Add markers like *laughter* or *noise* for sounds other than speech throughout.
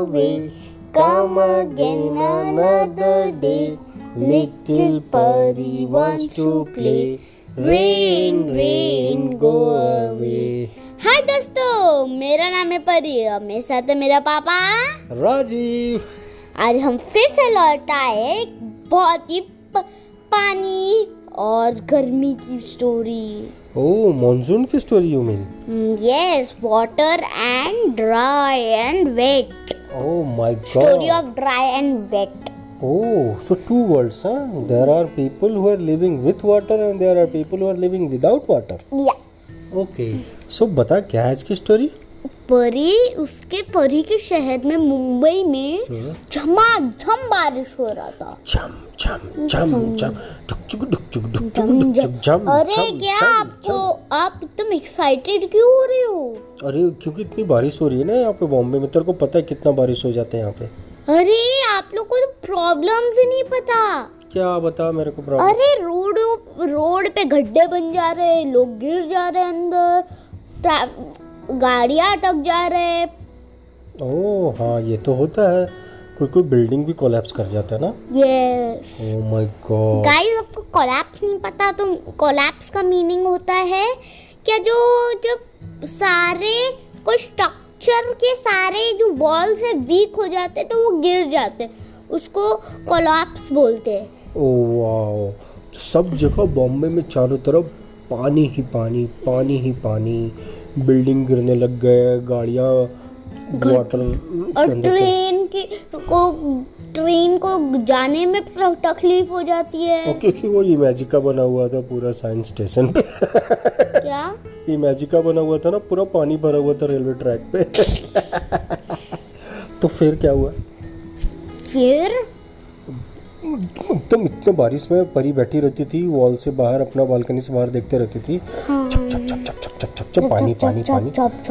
away. Come again another day. Little purry wants to play. Rain, rain, go away. हाय दोस्तों मेरा नाम है परी और मेरे साथ है मेरा पापा राजीव आज हम फिर से लौट आए एक बहुत ही पानी और गर्मी की स्टोरी ओ मानसून की story you mean yes water and dry and wet Oh my story god. Of dry and wet Oh, so two worlds, huh? There are people who are living with water and there are people who are living without water. या Okay. So बता क्या है आज की story? परी उसके परी के शहर में मुंबई में झमाझम बारिश हो रहा था झम झम झम झम चुक डुक चुक डुक चुक डुक झम अरे क्या आपको आप एकदम एक्साइटेड क्यों हो रहे हो? अरे क्योंकि इतनी बारिश हो रही है ना यहाँ पे बॉम्बे में तेरे को पता है कितना बारिश हो जाता है यहाँ पे। अरे आप लोग को तो प्रॉब्लम्स ही नहीं पता। क्या बता मेरे को प्रॉब्लम अरे रोड रोड पे गड्ढे बन जा रहे हैं लोग गिर जा रहे हैं अंदर गाड़ियाँ अटक जा रहे हैं। ओह हाँ ये तो होता है। कोई कोई बिल्डिंग भी कोलैप्स कर जाता है ना? Yes oh my God guys आपको कोलैप्स नहीं पता तो कोलैप्स का मीनिंग होता है क्या जो जब सारे कोई स्ट्रक्चर के सारे जो वॉल्स है वीक हो जाते तो वो गिर जाते उसको कोलैप्स बोलते हैं। ओह वाओ तो सब जगह बॉम्बे में चारों तरफ़ पानी ही पानी पानी ही पानी। बिल्डिंग गिरने लग गए गाड़ियाँ वाटर और ट्रेन की को ट्रेन को जाने में तकलीफ़ हो जाती है। क्योंकि वो इमेजिका बना हुआ था पूरा साइंस स्टेशन पे। क्या? इमेजिका बना हुआ था ना पूरा पानी भरा हुआ था रेलवे ट्रैक पे। तो फिर क्या हुआ? फिर? एकदम इतने बारिश में परी बैठी रहती थी वॉल से बाहर अपना बालकनी से बाहर देखते रहती थी। छप छप छप छप पानी पानी पानी।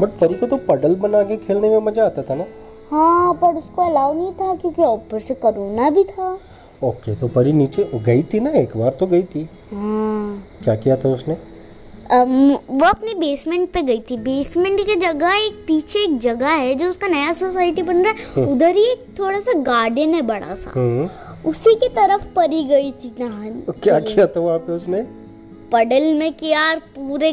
बट परी को तो पडल बना के खेलने में मज़ा आता था ना? हाँ पर उसको अलाउ नहीं था क्योंकि ऊपर से कोरोना भी था। ओके तो परी नीचे गई थी ना? एक बार तो गई थी। हाँ। क्या किया था उसने? अम, वो अपने बेसमेंट पे गई थी। बेसमेंट की जगह एक पीछे एक जगह है जो उसका नया सोसाइटी बन रहा है। उधर ही एक थोड़ा सा गार्डन है बड़ा सा। हम्म। उसी की तरफ़ परी गई थी नहाने क्या किया था वहाँ पे उसने? पडल में किया पूरे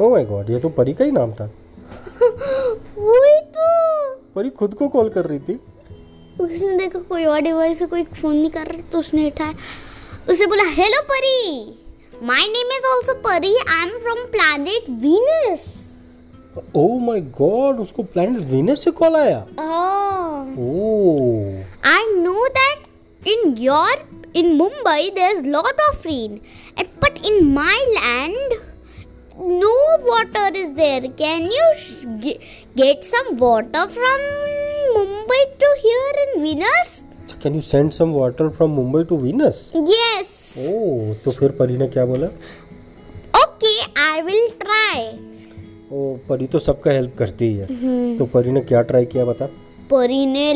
ओ माय गॉड ये तो परी का ही नाम था। वही तो। परी खुद को कॉल कर रही थी। उसने देखा कोई और डिवाइस से कोई फ़ोन नहीं कर रहा तो उसने उठाया। उसे बोला हेलो परी my name is also Pari I am from planet Venus oh my God उसको प्लैनेट वीनस से कॉल आया। Oh I know that in your in Mumbai there's lot of rain, and but in my land no water is there. Can you ge- get some water from Mumbai to here in Venus? Can you send some water from Mumbai to Venus Yes. Oh तो फिर परी ने क्या बोला Okay, I will try. ओ परी तो सबका help करती ही है तो परी ने क्या ट्राई किया बता परी ने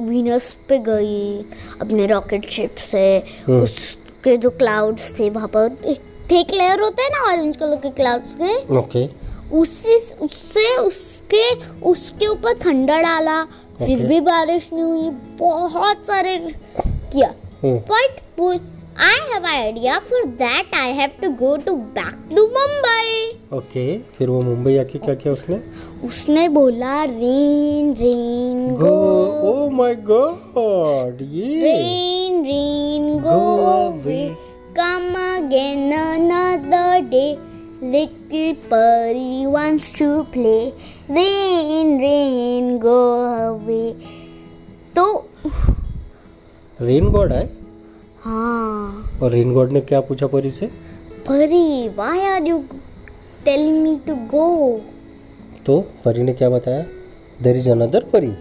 वीनस पे गई अपने रॉकेट शिप से हम्म। उसके जो क्लाउड्स थे वहाँ पर थिक लेयर होते हैं ना ऑरेंज कलर के क्लाउड्स के ओके उससे उससे उसके उसके ऊपर ठंडा डाला फिर Okay. भी बारिश नहीं हुई बहुत सारे किया। But I have idea for that I have to go to back to Mumbai okay फिर वो मुंबई आके क्या किया उसने? उसने बोला rain rain go oh my God ये। Rain rain go away come again another day Little purry wants to play. Rain, rain, go away. तो रेन गॉड है हाँ और रेन गॉड ने क्या पूछा परी से परी why are you telling me to go? तो परी ने क्या बताया there is another Pari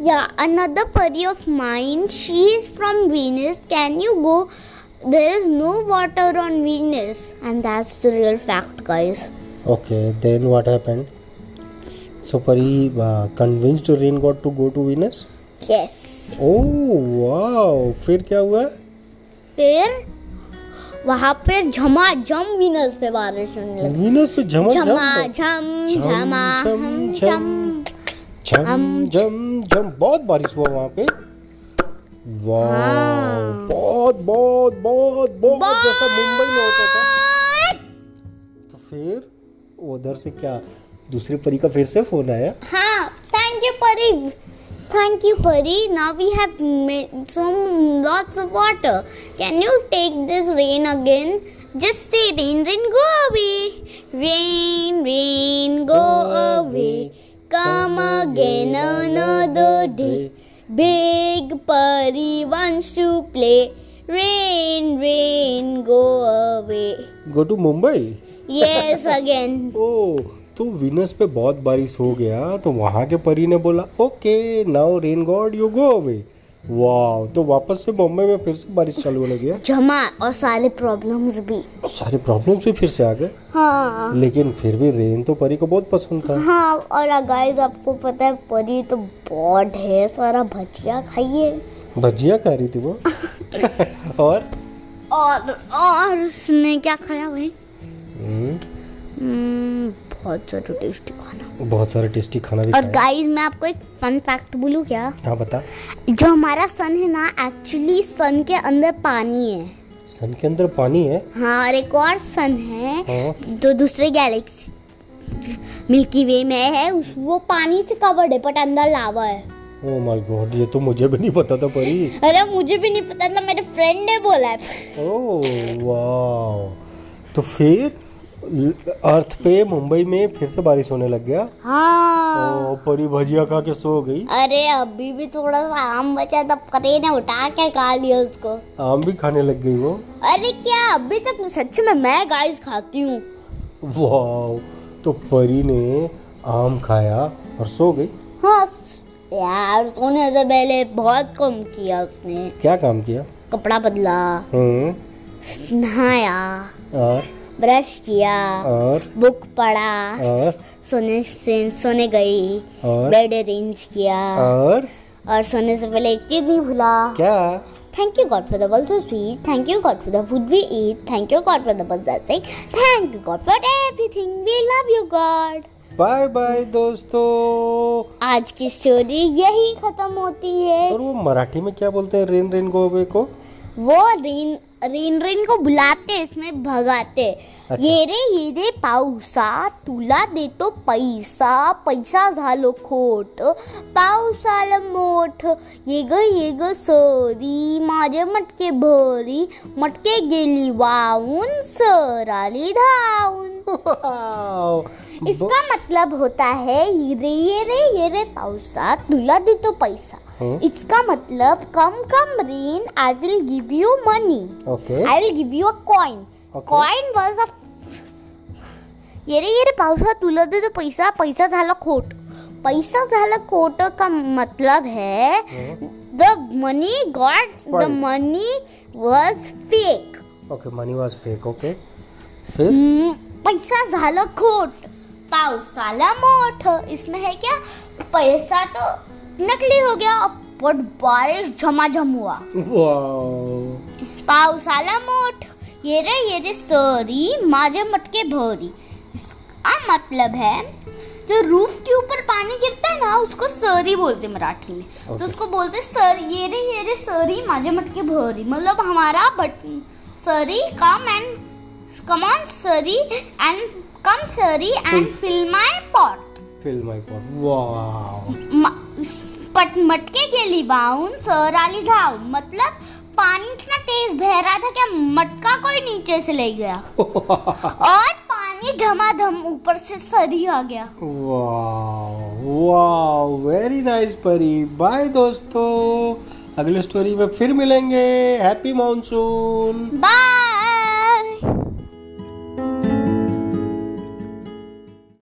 Yeah, another peri of mine. She is from Venus. Can you go? There is no water on Venus, and that's the real fact, guys. Okay, then what happened? So Pari uh, convinced rain god to go to Venus. Yes. Oh wow! फिर क्या हुआ? फिर वहाँ पे झमाझम Venus पे बारिश होने लगी Venus पे झमा झमा झम झम झमा झम, झम। झम झम झम झम बहुत बारिश हुआ वहाँ पे वाह हाँ। बहुत बहुत बहुत बहुत जैसा मुंबई में होता था? तो फिर उधर से क्या दूसरी परी का फिर से फ़ोन आया हाँ thank you Pari thank you Pari now we have some lots of water can you take this rain again just say rain rain go away rain rain go away come again another day big pari wants to play rain rain go away Go to Mumbai? yes again oh, तो Venus पे बहुत बारिश हो गया तो वहाँ के परी ने बोला okay now rain god you go away वाह तो वापस से बॉम्बे में फिर से बारिश चालू होने गया जमा और सारे प्रॉब्लम्स भी। सारे प्रॉब्लम्स भी फिर से आ गए? हाँ। लेकिन फिर भी रेन तो परी को बहुत पसंद था। हाँ और गाइस आपको पता है परी तो बहुत ढेर सारा भजिया खाइए। भजिया खा रही थी वो? *laughs* और? और और उसने क्या खाया भाई? बहुत सारा टेस्टी खाना। बहुत सारा टेस्टी खाना भी और गाइस मैं आपको एक फन फैक्ट बोलूँ क्या? हाँ बता। जो हमारा सन है ना एक्चुअली सन के अंदर पानी है। सन के अंदर पानी है? हाँ और एक और सन है हाँ। जो दूसरे गैलेक्सी मिल्की वे में है उस वो पानी से कवर्ड है बट अंदर लावा है। ओ माय गॉड ये तो मुझे भी नहीं पता था परी। अरे मुझे भी नहीं पता था मेरे फ्रेंड ने बोला है। ओ वाह तो फिर? अर्थ पे मुंबई में फिर से बारिश होने लग गया। हाँ। ओ परी भजिया खा के सो गई। अरे अभी भी थोड़ा सा आम बचा था परे ने उठा के खा लिया उसको। आम भी खाने लग गई वो। अरे क्या अभी तक सच में मैं गाइस खाती हूँ। वाह तो परी ने आम खाया और सो गई। हाँ यार सोने से पहले बहुत कम किया उसने। क्या काम किया? कपड़ा बदला। हम्म। नहाया। और? ब्रश किया और? बुक पढ़ा और? सोने से सोने गई और? बेड अरेंज किया। और? और सोने से पहले एक चीज़ नहीं भूला क्या? Thank you God for the balls of sweet thank you God for the food we eat thank you God for the birds of sing thank you God for everything we love you God bye bye दोस्तों। आज की story यही खत्म होती है। और वो मराठी में क्या बोलते हैं? रेन रेन गोवे को? वो रेन रेन रेन को बुलाते इसमें भगाते अच्छा. ये रे ये रे पाऊसा तुला देतो पैसा पैसा झालो खोट पावसाला मोठ ये ग ये ग सरी माझे मटके भरी मटके गेली वाहून सर आली धावून. *laughs* *laughs* इसका मतलब होता है रे ये रे ये रे पाऊसा तुला देतो पैसा. हम्म, इसका मतलब come come rain I will give you money okay I will give you a coin. Okay. Coin was *laughs* ये रे ये रे पावसा तुला दे तो पैसा पैसा झाला खोट. पैसा झाला खोट का मतलब है the money god the money was fake okay money was fake okay फिर? पैसा झाला खोट. पावसाला मोठ। इसमें है क्या? पैसा तो नकली हो गया बट बारिश झमाझम हुआ। पावसाला मोठ। ये रे ये रे सरी माझे मटके भरी। इसका मतलब है जो रूफ के ऊपर पानी गिरता है ना उसको सरी बोलते मराठी में। okay. तो उसको बोलते सर ये रे ये रे सरी माझे मटके भरी। मतलब हमारा बट सरी कम एंड कम ऑन सरी एंड कम सरी and fill my pot fill my pot wow पट मटके गेली बाउन सर आली धाउन मतलब पानी इतना तेज बह रहा था कि मटका कोई नीचे से ले गया। *laughs* और पानी धमाधम ऊपर से सरी आ गया। Wow wow very nice Pari bye दोस्तों। अगले स्टोरी में फिर मिलेंगे। Happy monsoon bye